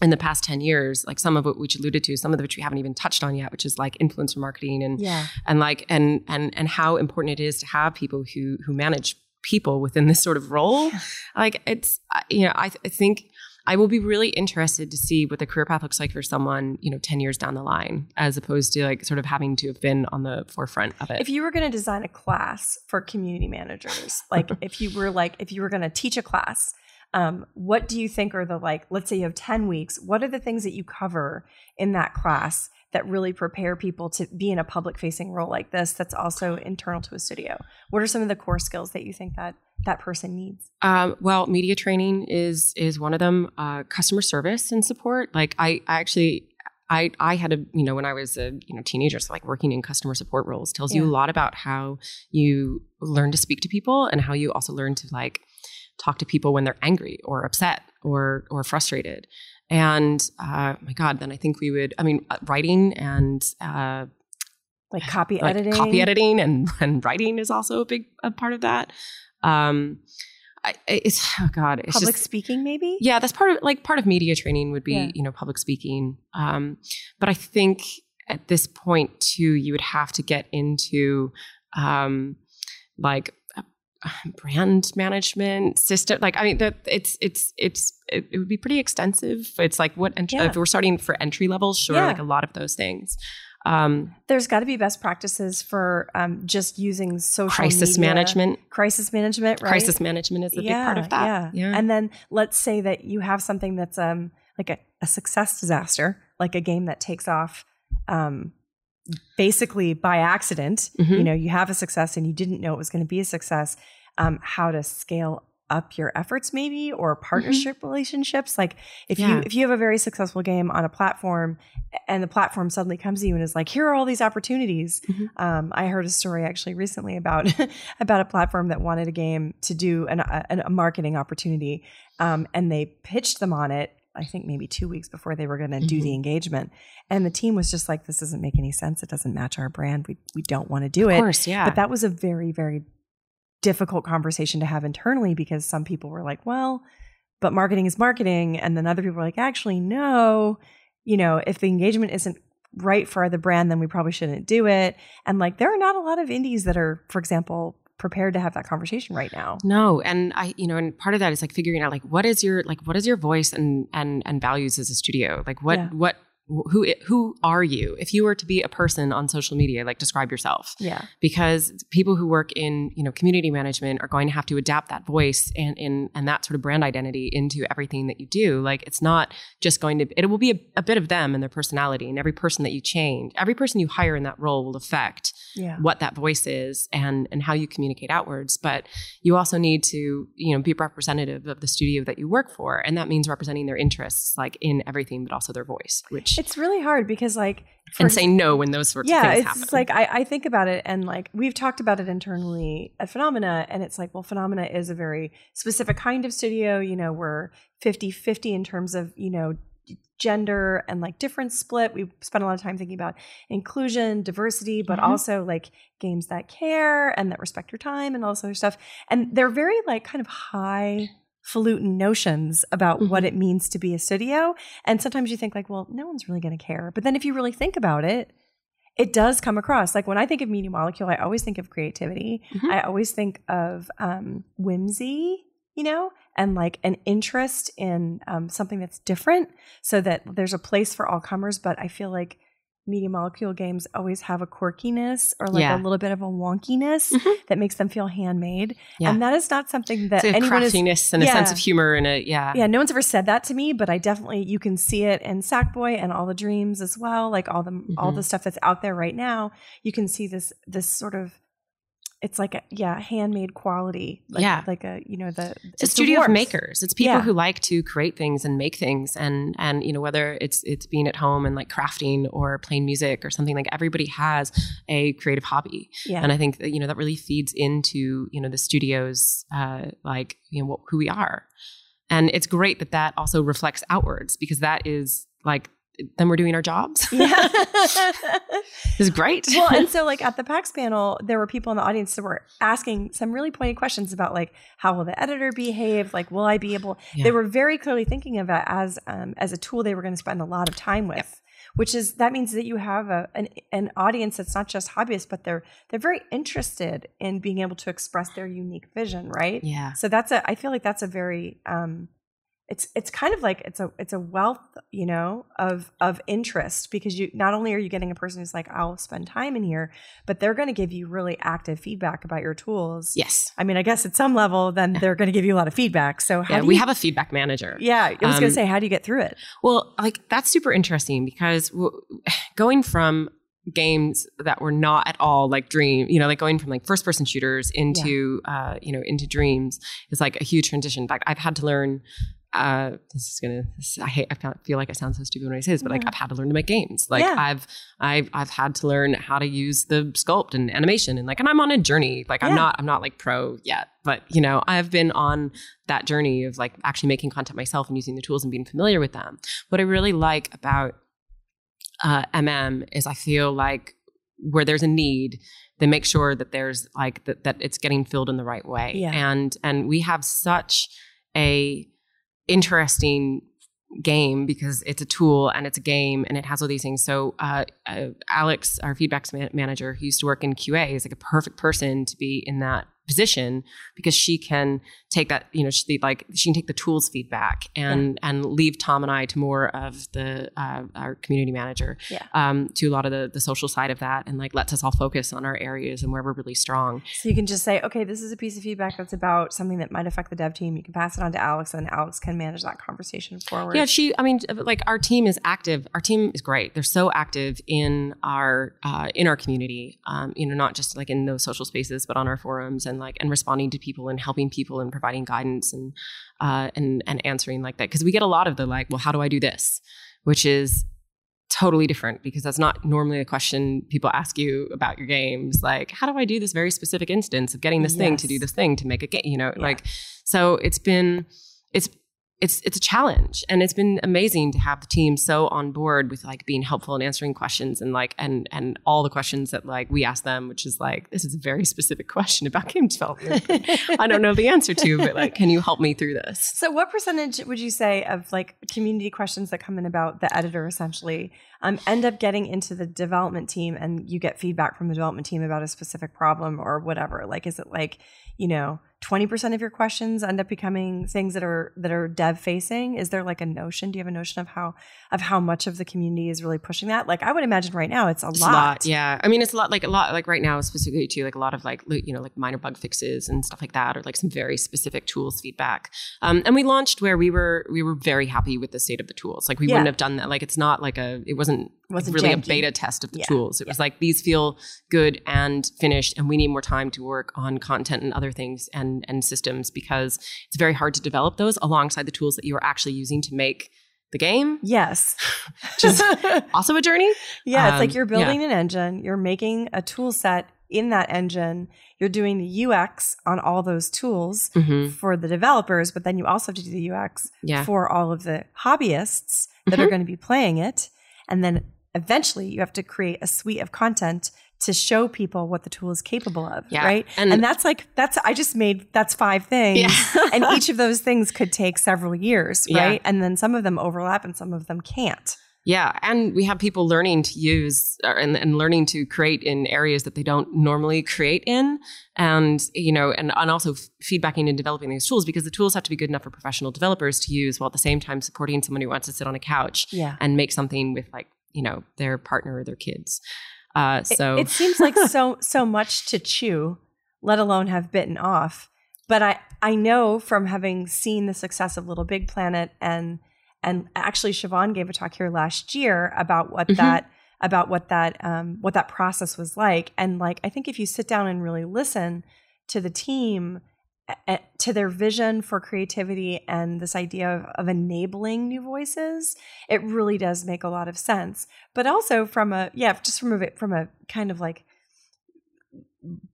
in the past 10 years like some of it which alluded to some of which we haven't even touched on yet which is like influencer marketing and yeah, and like and and and how important it is to have people who who manage people within this sort of role. Like it's you know I, th- I think I will be really interested to see what the career path looks like for someone, you know, 10 years down the line, as opposed to like sort of having to have been on the forefront of it. if you were going to design a class for community managers, like if you were like if you were going to teach a class, um, what do you think are the like? Let's say you have ten weeks. What are the things that you cover in that class that really prepare people to be in a public facing role like this? That's also internal to a studio. What are some of the core skills that you think that that person needs? Um, well, media training is is one of them. Uh, customer service and support. Like I, I actually, I I had a you know when I was a you know teenager, so like working in customer support roles tells you a lot about how you learn to speak to people and how you also learn to like talk to people when they're angry or upset or or frustrated. And uh, my God, then I think we would. I mean, uh, writing and uh, Like copy like editing, copy editing and, and writing is also a big a part of that. Um, I, it's oh god, it's public just speaking, maybe. yeah, that's part of like part of media training would be Yeah. you know public speaking. Um, but I think at this point too, you would have to get into um, like brand management system. Like I mean, that it's it's it's it, it would be pretty extensive. It's like what ent- Yeah. if we're starting for entry level, sure, Yeah. like a lot of those things. Um, There's got to be best practices for um, just using social crisis media. management. crisis management, right? Crisis management is a big part of that. Yeah. And then let's say that you have something that's um like a, a success disaster, like a game that takes off um basically by accident. Mhm. You know, you have a success and you didn't know it was going to be a success. Um, how to scale up your efforts maybe or partnership relationships like if Mm-hmm. Yeah. you if you have a very successful game on a platform and the platform suddenly comes to you and is like here are all these opportunities Mhm. um, I heard a story actually recently about about a platform that wanted a game to do an, a, a marketing opportunity, um, and they pitched them on it I think maybe two weeks before they were going to mm-hmm. do the mm-hmm. engagement. And the team was just like, this doesn't make any sense. It doesn't match our brand. We, we don't want to do it. Of course, yeah. But that was a very, very difficult conversation to have internally because some people were like, well, but marketing is marketing. And then other people were like, actually, no, you know, if the engagement isn't right for the brand, then we probably shouldn't do it. And like, there are not a lot of indies that are, for example, prepared to have that conversation right now. No, and I, you know, and part of that is like figuring out like what is your like what is your voice and and and values as a studio? Like what yeah. what who who are you if you were to be a person on social media like describe yourself yeah because people who work in you know community management are going to have to adapt that voice and and, and that sort of brand identity into everything that you do like it's not just going to it will be a, a bit of them and their personality and every person that you change every person you hire in that role will affect yeah. what that voice is and and how you communicate outwards but you also need to you know be representative of the studio that you work for and that means representing their interests like in everything but also their voice which it's really hard because like and say no when those sorts yeah, of things happen. Yeah, it's like I, I think about it and like we've talked about it internally at Funomena and it's like, well, Funomena is a very specific kind of studio. You know, we're 50-50 in terms of, you know, gender and like different split. We spent a lot of time thinking about inclusion, diversity, but mm-hmm. also like games that care and that respect your time and all this other stuff. And they're very like kind of high falutin notions about mm-hmm. what it means to be a studio. And sometimes you think like, well, no one's really going to care. But then if you really think about it, it does come across. Like when I think of Media Molecule, I always think of creativity. Mm-hmm. I always think of um, whimsy, you know, and like an interest in um, something that's different so that there's a place for all comers. But I feel like media molecule games always have a quirkiness or like yeah. a little bit of a wonkiness mm-hmm. that makes them feel handmade. Yeah. And that is not something that it's anyone craftiness is, and yeah. a sense of humor and a yeah. Yeah, no one's ever said that to me, but I definitely you can see it in Sackboy and all the dreams as well, like all the mm-hmm. all the stuff that's out there right now. You can see this this sort of it's like a yeah handmade quality like, yeah. like a you know the it's, it's a studio of makers. It's people yeah. who like to create things and make things. And and you know whether it's it's being at home and like crafting or playing music or something like everybody has a creative hobby. Yeah. and i think that you know that really feeds into you know the studio's uh like you know what, who we are. And it's great that that also reflects outwards because that is like then we're doing our jobs. Yeah. it's great. well, and so like at the PAX panel, there were people in the audience that were asking some really pointed questions about like how will the editor behave? Like, will I be able? Yeah. They were very clearly thinking of it as um, as a tool they were going to spend a lot of time with. Yep. Which is that means that you have a, an, an audience that's not just hobbyists, but they're they're very interested in being able to express their unique vision, right? Yeah. So that's a I feel like that's a very um, it's it's kind of like it's a it's a wealth you know of of interest because you not only are you getting a person who's like I'll spend time in here but they're going to give you really active feedback about your tools. Yes. I mean I guess at some level then they're going to give you a lot of feedback. So how yeah, we you, have a feedback manager. Yeah I was um, going to say how do you get through it? well like that's super interesting because w- going from games that were not at all like dream you know like going from like first person shooters into yeah. uh you know into dreams is like a huge transition. In fact i've had to learn uh, this is gonna. This, I hate. I feel like I sound so stupid when I say this, but like I've had to learn to make games. Like yeah. I've, I've, I've had to learn how to use the sculpt and animation, and like, and I'm on a journey. Like I'm not, I'm not like pro yet, but you know, I've been on that journey of like actually making content myself and using the tools and being familiar with them. What I really like about uh, MM is I feel like where there's a need, they make sure that there's like that that it's getting filled in the right way. Yeah. And and we have such a interesting game because it's a tool and it's a game and it has all these things. So uh, uh, Alex, our feedback manager, who used to work in QA, is like a perfect person to be in that position because she can take that you know she like she can take the tools feedback and yeah. and leave Tom and I to more of the uh, our community manager yeah. um, to a lot of the the social side of that and like lets us all focus on our areas and where we're really strong. So you can just say, okay, this is a piece of feedback that's about something that might affect the dev team. You can pass it on to Alex, and Alex can manage that conversation forward. Yeah, she. I mean, like our team is active. Our team is great. They're so active in our uh, in our community. Um, you know, not just like in those social spaces, but on our forums and like and responding to people and helping people and providing guidance and uh, and and answering like that because we get a lot of the like well how do I do this which is totally different because that's not normally a question people ask you about your games like how do I do this very specific instance of getting this yes. thing to do this thing to make a game you know yeah. like so it's been it's it's it's a challenge. And it's been amazing to have the team so on board with like being helpful and answering questions and like and and all the questions that like we ask them which is like this is a very specific question about game development. I don't know the answer to but like can you help me through this? So what percentage would you say of like community questions that come in about the editor essentially um, end up getting into the development team and you get feedback from the development team about a specific problem or whatever. Like is it like you know 20% of your questions end up becoming things that are that are dev facing? Is there like a notion do you have a notion of how of how much of the community is really pushing that? Like i would imagine right now it's a, it's lot. a lot. yeah. I mean it's a lot like a lot like right now specifically too like a lot of like you know like minor bug fixes and stuff like that or like some very specific tools feedback. Um, and we launched where we were we were very happy with the state of the tools. Like we yeah. wouldn't have done that. Like it's not like a it wasn't wasn't really janky. a beta test of the yeah. tools. It yeah. was like these feel good and finished, and we need more time to work on content and other things and and systems because it's very hard to develop those alongside the tools that you are actually using to make the game. Yes. Just also a journey. Yeah, um, it's like um, you're building yeah. an engine, you're making a tool set in that engine, you're doing the UX on all those tools mm-hmm. for the developers, but then you also have to do the UX for all of the hobbyists that mm-hmm. are going to be playing it. And then eventually you have to create a suite of content to show people what the tool is capable of yeah. right and, and, that's like that's i just made that's five things yeah. and each of those things could take several years right yeah. and then some of them overlap and some of them can't yeah, and we have people learning to use uh, and, and learning to create in areas that they don't normally create in, and you know, and, and also f- feedbacking and developing these tools because the tools have to be good enough for professional developers to use, while at the same time supporting someone who wants to sit on a couch yeah. and make something with like you know their partner or their kids. Uh, so it, it seems like so so much to chew, let alone have bitten off. But I I know from having seen the success of Little Big Planet and and actually Siobhan gave a talk here last year about what mm-hmm. that about what that um, what that process was like. And like I think if you sit down and really listen to the team to their vision for creativity and this idea of, of, enabling new voices it really does make a lot of sense but also from a yeah just from a from a kind of like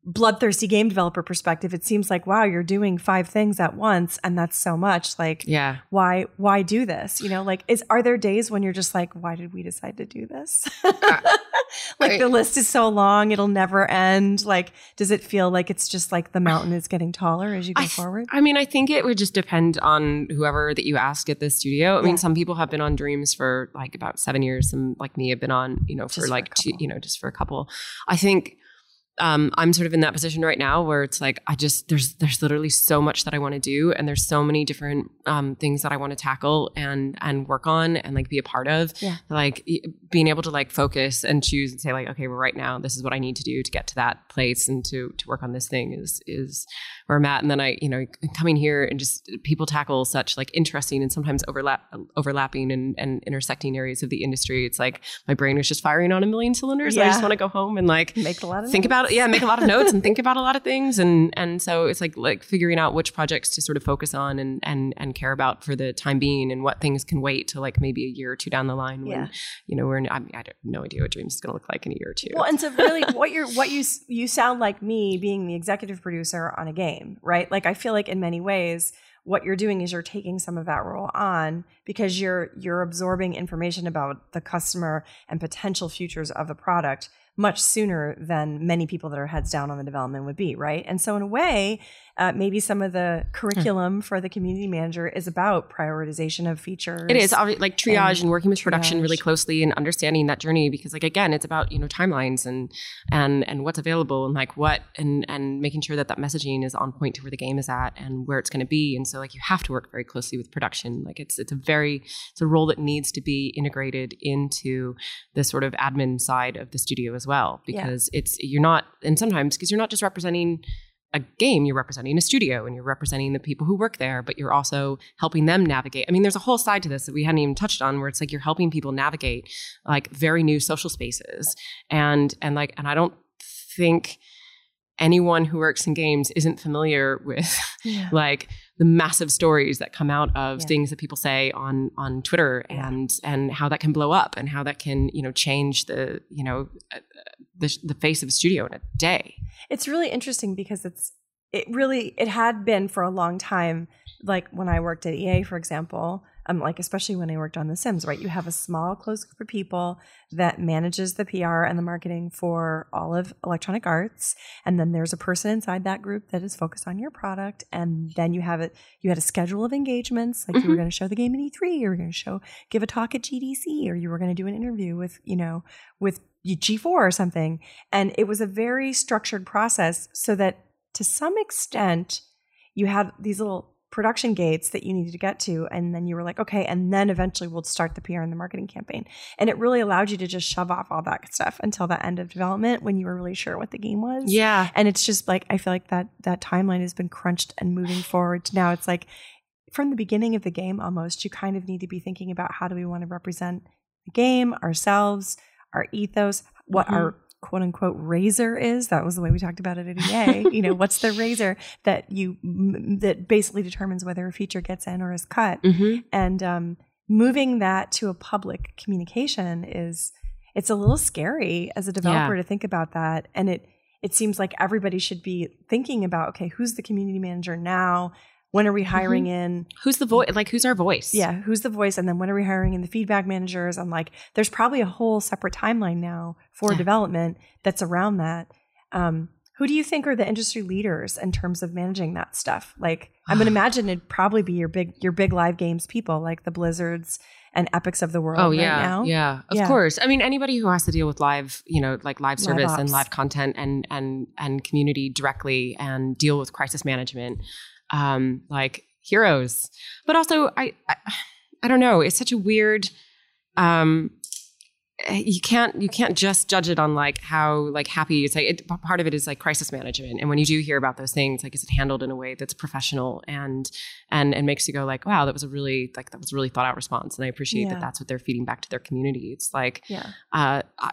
bloodthirsty game developer perspective it seems like wow you're doing five things at once and that's so much. Like yeah. why why do this? You know like is are there days when you're just like why did we decide to do this? Uh, like I, the list is so long it'll never end. Like does it feel like it's just like the mountain is getting taller as you go I forward? I mean i think it would just depend on whoever that you ask at the studio. I yeah. mean some people have been on dreams for like about seven years some like me have been on you know for just like for two you know just for a couple. I think um, I'm sort of in that position right now where it's like I just there's there's literally so much that I want to do, and there's so many different um, things that I want to tackle and and work on and like be a part of. Yeah. Like being able to like focus and choose and say like, okay, well, right now this is what I need to do to get to that place and to to work on this thing is is where I'm at. And then I, you know, coming here and just people tackle such like interesting and sometimes overlap overlapping and, and intersecting areas of the industry. It's like my brain was just firing on a million cylinders. Yeah. I just want to go home and like make a lot of think about it. Yeah, make a lot of notes and think about a lot of things. And and so it's like like figuring out which projects to sort of focus on and and and care about for the time being and what things can wait to like maybe a year or two down the line when yeah. you know we're in, I, mean, I have no idea what dreams is going to look like in a year or two. Well, and so really what you're what you you sound like me being the executive producer on a game, right? Like I feel like in many ways what you're doing is you're taking some of that role on because you're you're absorbing information about the customer and potential futures of the product much sooner than many people that are heads down on the development would be, right? And so, in a way, uh, maybe some of the curriculum for the community manager is about prioritization of features. It is like triage and, and working with production triage. really closely and understanding that journey because, like, again, it's about you know timelines and and and what's available and like what and and making sure that that messaging is on point to where the game is at and where it's going to be. And so, like, you have to work very closely with production. Like, it's it's a very it's a role that needs to be integrated into the sort of admin side of the studio as well because yeah. it's you're not and sometimes because you're not just representing a game, you're representing a studio and you're representing the people who work there, but you're also helping them navigate. I mean, there's a whole side to this that we hadn't even touched on where it's like you're helping people navigate like very new social spaces. And and like and I don't think anyone who works in games isn't familiar with yeah. like the massive stories that come out of yeah. things that people say on on Twitter and yeah. and how that can blow up and how that can you know change the you know uh, the, the face of a studio in a day. It's really interesting because it's it really it had been for a long time like when I worked at EA, for example, um, like especially when I worked on The Sims, right? You have a small, close group of people that manages the PR and the marketing for all of Electronic Arts, and then there's a person inside that group that is focused on your product, and then you have it. You had a schedule of engagements, like you were Mhm. going to show the game at E3, you were going to show, give a talk at GDC, or you were going to do an interview with, you know, with G4 or something, and it was a very structured process, so that to some extent, you had these little production gates that you needed to get to and then you were like okay and then eventually we'll start the pr and the marketing campaign and it really allowed you to just shove off all that stuff until the end of development when you were really sure what the game was Yeah. and it's just like i feel like that that timeline has been crunched and moving forward to now it's like from the beginning of the game almost you kind of need to be thinking about how do we want to represent the game ourselves our ethos what Mhm. our quote unquote razor is. That was the way we talked about it at ea you know what's the razor that you that basically determines whether a feature gets in or is cut. Hmm and um, moving that to a public communication is it's a little scary as a developer to think about that. And it it seems like everybody should be thinking about okay who's the community manager now? When are we hiring in? Who's the voice? Like, who's our voice? yeah who's the voice? And then when are we hiring in the feedback managers? And like there's probably a whole separate timeline now for Yeah. development that's around that um, who do you think are the industry leaders in terms of managing that stuff like i would imagine it'd probably be your big your big live games people like the blizzards and epics of the world Oh right yeah, now yeah, of Yeah. course. I mean, anybody who has to deal with live, you know, like live service and live content and and and community directly and deal with crisis management, um, like heroes. But also, I, I, I don't know. It's such a weird. Um, you can't you can't just judge it on like how like happy it's like it, part of it is like crisis management. And when you do hear about those things like is it handled in a way that's professional and and and makes you go like wow that was a really like that was a really thought out response. And i appreciate Yeah. that that's what they're feeding back to their community. It's like yeah. uh I,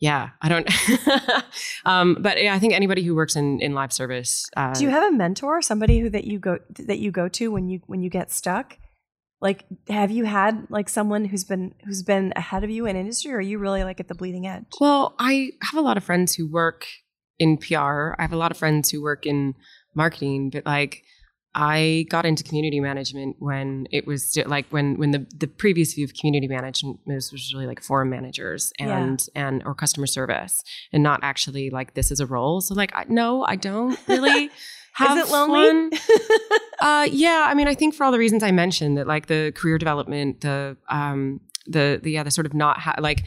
yeah i don't um but yeah, i think anybody who works in in live service uh do you have a mentor somebody who that you go that you go to when you when you get stuck like have you had like someone who's been who's been ahead of you in industry or are you really like at the bleeding edge Well, I have a lot of friends who work in PR. I have a lot of friends who work in marketing, but like I got into community management when it was like when when the the previous view of community management was, was really like forum managers and and or customer service and not actually like this is a role. So like I, no, I don't really have is it lonely fun. Uh, yeah, I mean, I think for all the reasons I mentioned, that like the career development, the um, the the yeah, the sort of not ha- like,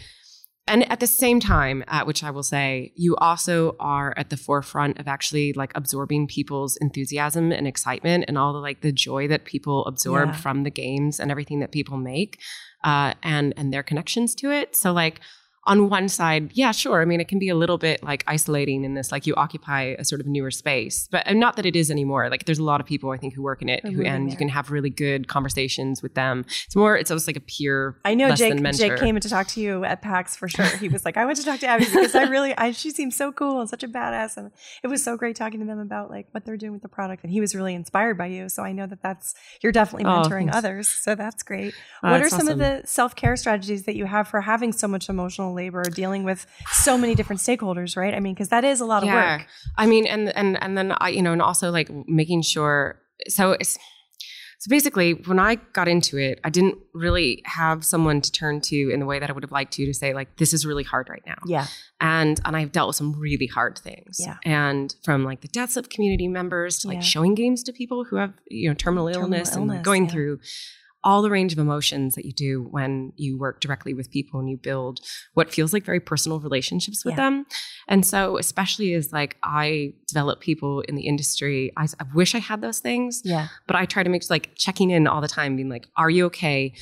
and at the same time, at which I will say, you also are at the forefront of actually like absorbing people's enthusiasm and excitement and all the like the joy that people absorb Yeah. from the games and everything that people make, uh, and and their connections to it. So like. On one side, yeah, sure. I mean, it can be a little bit like isolating in this, like you occupy a sort of newer space, but and not that it is anymore. Like, there's a lot of people I think who work in it, who, and you can have really good conversations with them. It's more, it's almost like a peer. I know Jake. Jake came in to talk to you at PAX for sure. He was like, "I went to talk to Abbie because I really, I, she seems so cool and such a badass, and it was so great talking to them about like what they're doing with the product." And he was really inspired by you. So I know that that's you're definitely Oh, mentoring thanks. others. So that's great. Uh, what are some of the self care strategies that you have for having so much emotional labor, dealing with so many different stakeholders? Right? I mean, because that is a lot of work. I mean, and and and then I, you know, and also like making sure. So it's so basically, when I got into it, I didn't really have someone to turn to in the way that I would have liked to to say like, this is really hard right now. Yeah. and and I've dealt with some really hard things. Yeah. And from like the deaths of community members to like Yeah. showing games to people who have you know terminal, Terminal illness, and like going yeah. through all the range of emotions that you do when you work directly with people and you build what feels like very personal relationships with Yeah. them. And so especially as like I develop people in the industry, I, I wish I had those things Yeah. but I try to make like checking in all the time, being like, "Are you okay?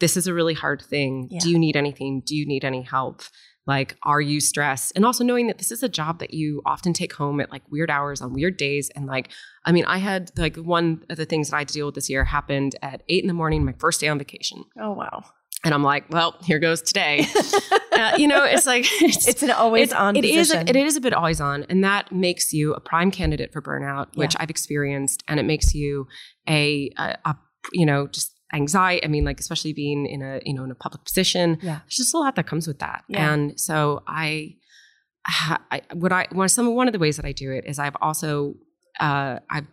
This is a really hard thing. Yeah. Do you need anything? Do you need any help? Like, are you stressed?" And also knowing that this is a job that you often take home at like weird hours on weird days. And like, I mean, I had like one of the things that I had to deal with this year happened at eight in the morning, my first day on vacation, Oh wow. and I'm like, "Well, here goes today." uh, you know, it's like it's, It's an always it's- on. It is. A, it is a bit always on, and that makes you a prime candidate for burnout, which Yeah. I've experienced, and it makes you a, a, a you know just anxiety. I mean, like especially being in a you know in a public position, Yeah. there's just a lot that comes with that. Yeah. And so I, I what I one some one of the ways that I do it is I've also uh, I've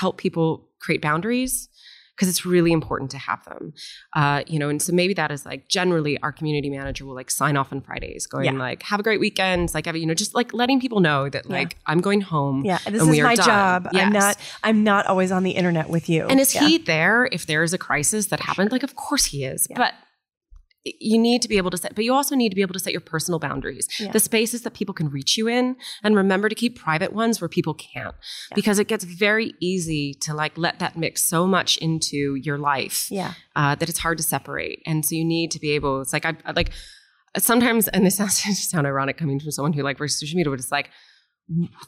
helped people create boundaries because it's really important to have them. Uh, you know, and so maybe that is like generally our community manager will like sign off on Fridays, going Yeah. like, have a great weekend, like, have, you know, just like letting people know that Yeah. like I'm going home. Yeah, this is my done. job. I'm not. I'm not always on the internet with you. And is Yeah. he there if there is a crisis that happened? Like, of course he is. Yeah. But you need to be able to set, but you also need to be able to set your personal boundaries, Yeah. the spaces that people can reach you in, and remember to keep private ones where people can't, Yeah. because it gets very easy to like let that mix so much into your life Yeah. uh, that it's hard to separate. And so you need to be able. It's like I, like sometimes, and this sounds sound ironic coming from someone who like works social media, but it's like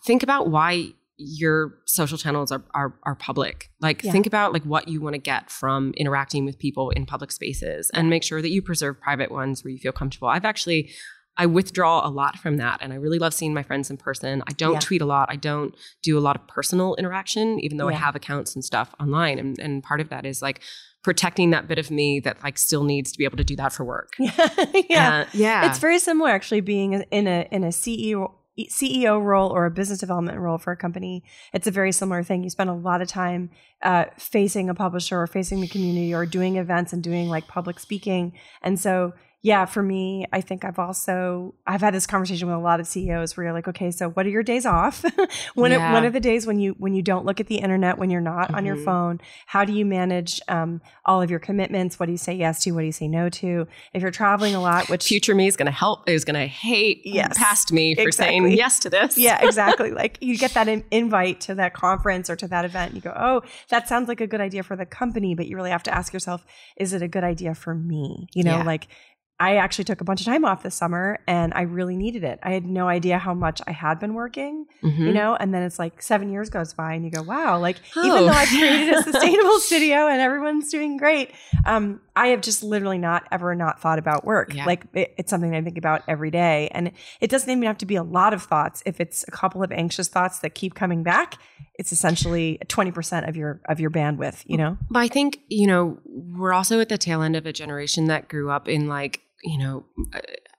think about why your social channels are are, are public. Like Yeah. think about like what you want to get from interacting with people in public spaces, and make sure that you preserve private ones where you feel comfortable. I've actually. I withdraw a lot from that and I really love seeing my friends in person. I don't Yeah. tweet a lot. I don't do a lot of personal interaction, even though I have accounts and stuff online. And, and part of that is like protecting that bit of me that like still needs to be able to do that for work. yeah. Uh, yeah. It's very similar actually being in a in a CEO CEO role or a business development role for a company. It's a very similar thing. You spend a lot of time uh, facing a publisher or facing the community or doing events and doing like public speaking. And so yeah, for me, I think I've also I've had this conversation with a lot of CEOs where you're like, okay, so what are your days off? when Yeah. are, when are the days when you when you don't look at the internet, when you're not on your Mhm. phone? How do you manage um, all of your commitments? What do you say yes to? What do you say no to? If you're traveling a lot, which Future me is going to help, is going to hate Yes. past me for saying yes to this. yeah, exactly. like you get that in- invite to that conference or to that event, and you go, "Oh, that sounds like a good idea for the company," but you really have to ask yourself, "Is it a good idea for me?" You know, Yeah. like I actually took a bunch of time off this summer, and I really needed it. I had no idea how much I had been working, Mhm. you know, and then it's like seven years goes by, and you go, "Wow!" Like even Oh. though I've created a sustainable studio and everyone's doing great, um, I have just literally not ever not thought about work. Yeah. Like it, it's something I think about every day, and it doesn't even have to be a lot of thoughts. If it's a couple of anxious thoughts that keep coming back, it's essentially twenty percent of your of your bandwidth. You know? But I think, you know, we're also at the tail end of a generation that grew up in like, you know,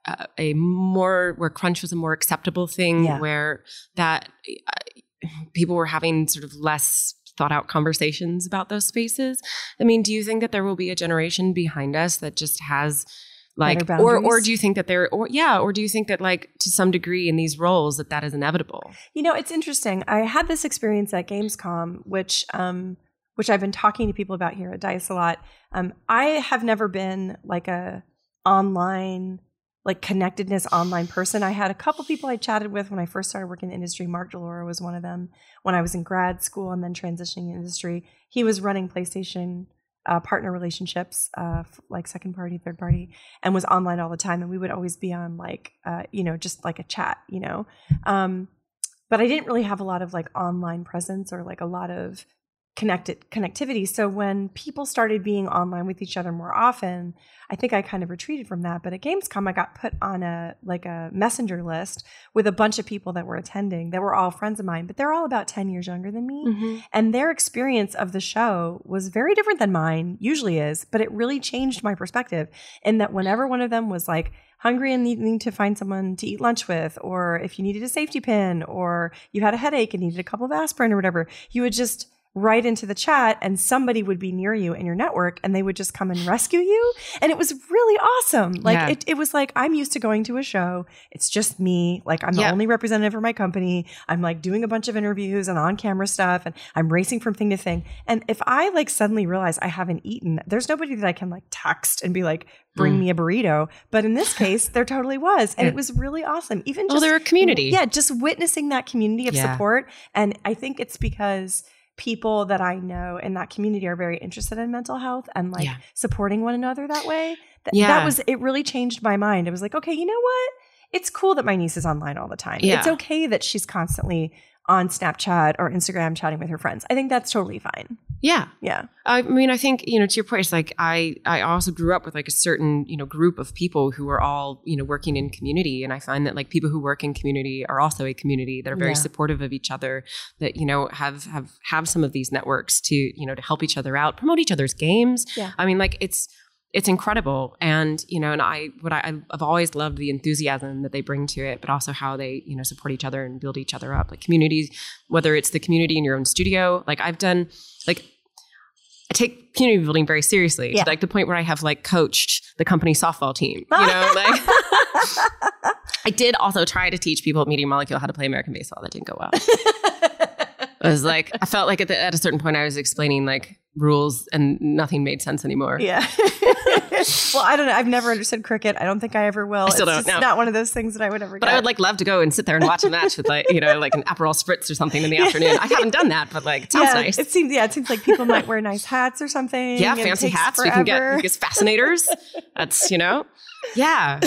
a, a more where crunch was a more acceptable thing, Yeah. where that uh, people were having sort of less thought out conversations about those spaces. I mean, do you think that there will be a generation behind us that just has like or or do you think that there or yeah or do you think that like to some degree in these roles that that is inevitable You know, it's interesting. I had this experience at Gamescom, which um, which I've been talking to people about here at Dice a lot. Um, I have never been like a online like connectedness online person. I had a couple people I chatted with when I first started working in the industry. Mark DeLoura was one of them. When I was in grad school and then transitioning industry, he was running PlayStation uh, partner relationships, uh, like second party, third party, and was online all the time. And we would always be on like, uh, you know, just like a chat, you know. Um, but I didn't really have a lot of like online presence or like a lot of connected connectivity. So when people started being online with each other more often, I think I kind of retreated from that. But at Gamescom, I got put on a like a messenger list with a bunch of people that were attending that were all friends of mine, but they're all about 10 years younger than me. Mm-hmm. And their experience of the show was very different than mine usually is, but it really changed my perspective in that whenever one of them was like hungry and needing to find someone to eat lunch with, or if you needed a safety pin, or you had a headache and needed a couple of aspirin or whatever, you would just write into the chat and somebody would be near you in your network and they would just come and rescue you. And it was really awesome. Like Yeah. it, it was like I'm used to going to a show. It's just me. Like I'm the only representative for my company. I'm like doing a bunch of interviews and on camera stuff and I'm racing from thing to thing. And if I like suddenly realize I haven't eaten, there's nobody that I can like text and be like, bring Mm. me a burrito. But in this case, there totally was. And Yeah. it was really awesome. Even well just they're a community yeah, just witnessing that community of Yeah. support. And I think it's because people that I know in that community are very interested in mental health and like Yeah. supporting one another that way. Th- Yeah. That was, it really changed my mind. It was like, okay, you know what? It's cool that my niece is online all the time. Yeah. It's okay that she's constantly on Snapchat or Instagram chatting with her friends. I think that's totally fine. Yeah Yeah. I mean, I think you know, to your point, it's like I I also grew up with like a certain you know group of people who are all you know working in community, and I find that like people who work in community are also a community that are very Yeah. supportive of each other, that you know have have have some of these networks to you know to help each other out, promote each other's games. Yeah. I mean, like it's it's incredible, and you know, and I what I I've always loved the enthusiasm that they bring to it, but also how they you know support each other and build each other up, like communities, whether it's the community in your own studio, like I've done like I take community building very seriously Yeah. to like the point where I have like coached the company softball team. You know, like I did also try to teach people at Media Molecule how to play American baseball. That didn't go well. I was like, I felt like at, the, at a certain point I was explaining like rules and nothing made sense anymore. Yeah. well, I don't know. I've never understood cricket. I don't think I ever will. I still it's don't, not one of those things that I would ever But get. I would like love to go and sit there and watch a match with like, you know, like an Aperol Spritz or something in the afternoon. I haven't done that, but like, it sounds yeah, nice. It seems yeah, it seems like people might wear nice hats or something. yeah, and fancy hats. We can get forever. because fascinators. That's, you know, yeah.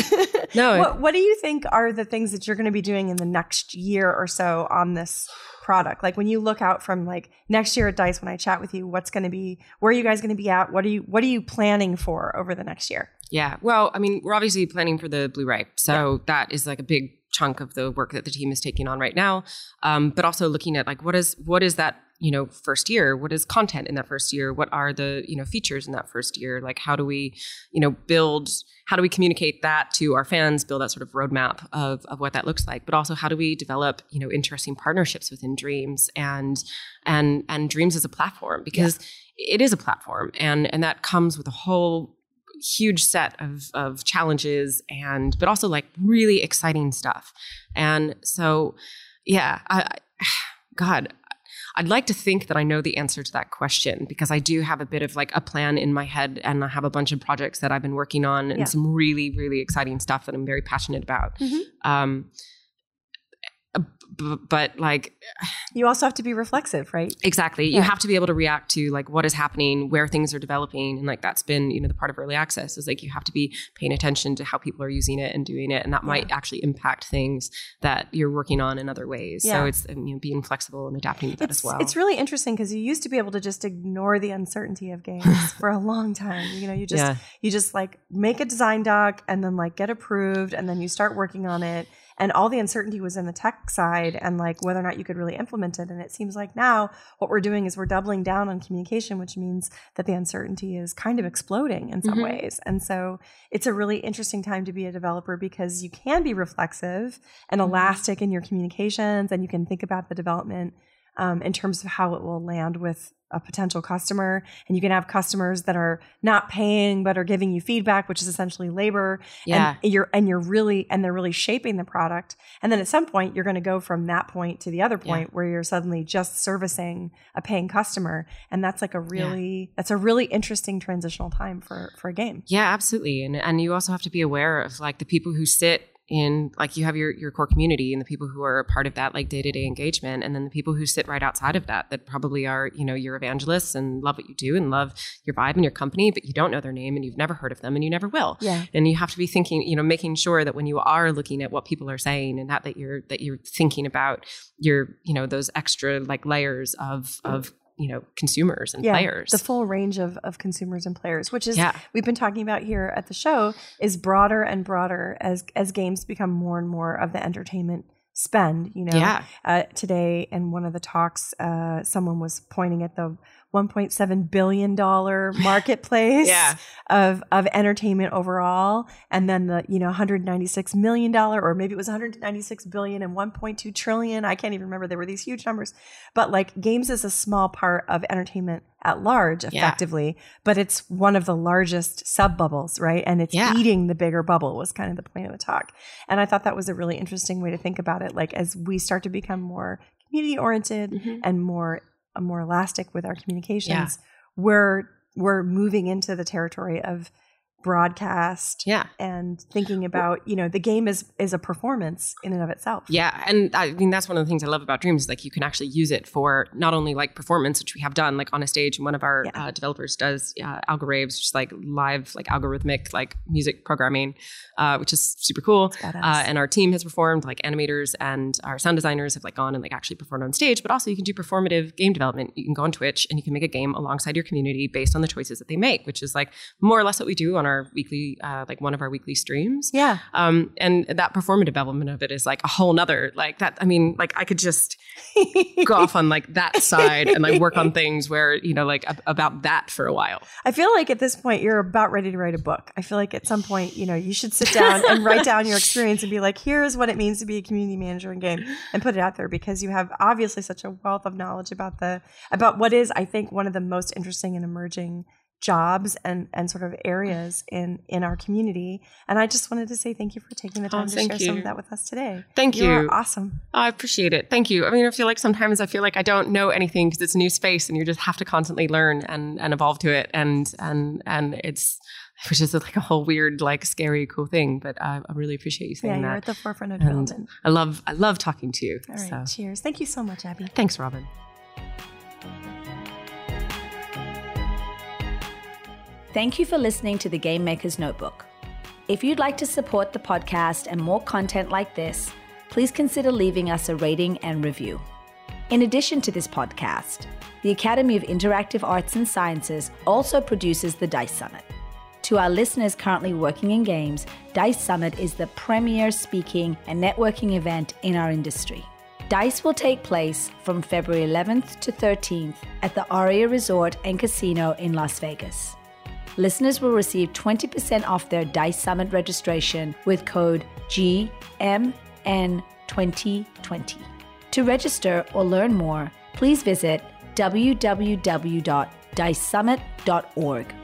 No, What What do you think are the things that you're going to be doing in the next year or so on this product? Like when you look out from like next year at Dice, when I chat with you, what's going to be? Where are you guys going to be at? What are you What are you planning for over the next year? Yeah. Well, I mean, we're obviously planning for the Blu-ray, so that is like a big chunk of the work that the team is taking on right now. Um, but also looking at like what is what is that you know first year? What is content in that first year? What are the you know features in that first year? Like how do we you know build? How do we communicate that to our fans? Build that sort of roadmap of of what that looks like. But also how do we develop you know interesting partnerships within Dreams and and and Dreams as a platform because it is a platform and and that comes with a whole huge set of of challenges and but also like really exciting stuff and so yeah i I- god i'd like to think that i know the answer to that question because i do have a bit of like a plan in my head and i have a bunch of projects that i've been working on and Yeah. some really really exciting stuff that i'm very passionate about Mhm. um Uh, but like You also have to be reflexive, right? Exactly. Yeah. You have to be able to react to like what is happening, where things are developing. And like that's been, you know, the part of early access is like you have to be paying attention to how people are using it and doing it. And that might actually impact things that you're working on in other ways. Yeah. So it's you know, being flexible and adapting to that it's, as well. It's really interesting because you used to be able to just ignore the uncertainty of games for a long time. You know, you just yeah. you just like make a design doc and then like get approved and then you start working on it and all the uncertainty was in the tech side and like whether or not you could really implement it and it seems like now what we're doing is we're doubling down on communication which means that the uncertainty is kind of exploding in some Mhm. ways and so it's a really interesting time to be a developer because you can be reflexive and Mhm. elastic in your communications and you can think about the development um, in terms of how it will land with a potential customer and you can have customers that are not paying but are giving you feedback which is essentially labor Yeah. and you're and you're really and they're really shaping the product and then at some point you're going to go from that point to the other Yeah. point where you're suddenly just servicing a paying customer and that's like a really that's a really interesting transitional time for for a game Yeah, absolutely. And and you also have to be aware of like the people who sit in like you have your your core community and the people who are a part of that like day-to-day engagement and then the people who sit right outside of that that probably are, you know, your evangelists and love what you do and love your vibe and your company, but you don't know their name and you've never heard of them and you never will. yeah And you have to be thinking, you know, making sure that when you are looking at what people are saying and that that you're that you're thinking about your, you know, those extra like layers of of, you know, consumers and yeah, players. the full range of, of consumers and players, which is yeah. we've been talking about here at the show, is broader and broader as as games become more and more of the entertainment spend. You know, Yeah. uh, today in one of the talks, uh, someone was pointing at the 1.7 billion dollar marketplace Yeah. of of entertainment overall, and then the you know 196 million dollar, or maybe it was 196 billion and 1.2 trillion. I can't even remember. There were these huge numbers, but like games is a small part of entertainment at large, Yeah. effectively, but it's one of the largest sub bubbles, right? And it's Yeah. eating the bigger bubble was kind of the point of the talk. And I thought that was a really interesting way to think about it. Like as we start to become more community oriented Mhm. and more more elastic with our communications, we're we're moving into the territory of broadcast Yeah. and thinking about you know the game is is a performance in and of itself. Yeah, and I mean that's one of the things I love about Dreams is like you can actually use it for not only like performance, which we have done like on a stage, and one of our Yeah. uh, developers does uh, Algoraves, just like live like algorithmic like music programming, uh, which is super cool. Uh, and our team has performed, like animators and our sound designers have like gone and like actually performed on stage. But also you can do performative game development. You can go on Twitch and you can make a game alongside your community based on the choices that they make, which is like more or less what we do on our weekly, uh, like one of our weekly streams. Yeah. Um, and that performative element of it is like a whole nother, like that. I mean, like I could just go off on like that side and like work on things where, you know, like ab- about that for a while. I feel like at this point you're about ready to write a book. I feel like at some point, you know, you should sit down and write down your experience and be like, here's what it means to be a community manager in game and put it out there because you have obviously such a wealth of knowledge about the about what is, I think, one of the most interesting and emerging jobs and and sort of areas in in our community and i just wanted to say thank you for taking the Oh, time to thank share some of that with us today Thank you you. awesome I appreciate it. Thank you. I mean, I feel like sometimes I feel like I don't know anything because it's a new space and you just have to constantly learn and, and evolve to it. And, and, and it's, which is like a whole weird, like scary, cool thing. But I, I really appreciate you yeah saying you're that. at the forefront of development I love, I love talking to you. all right So cheers thank you so much Abbie thanks, Robin. Thank you for listening to the Game Maker's Notebook. If you'd like to support the podcast and more content like this, please consider leaving us a rating and review. In addition to this podcast, the Academy of Interactive Arts and Sciences also produces the DICE Summit. To our listeners currently working in games, DICE Summit is the premier speaking and networking event in our industry. DICE will take place from February 11th to 13th at the Aria Resort and Casino in Las Vegas. Listeners will receive 20% off their DICE Summit registration with code GMN2020. To register or learn more, please visit www.dicesummit.org.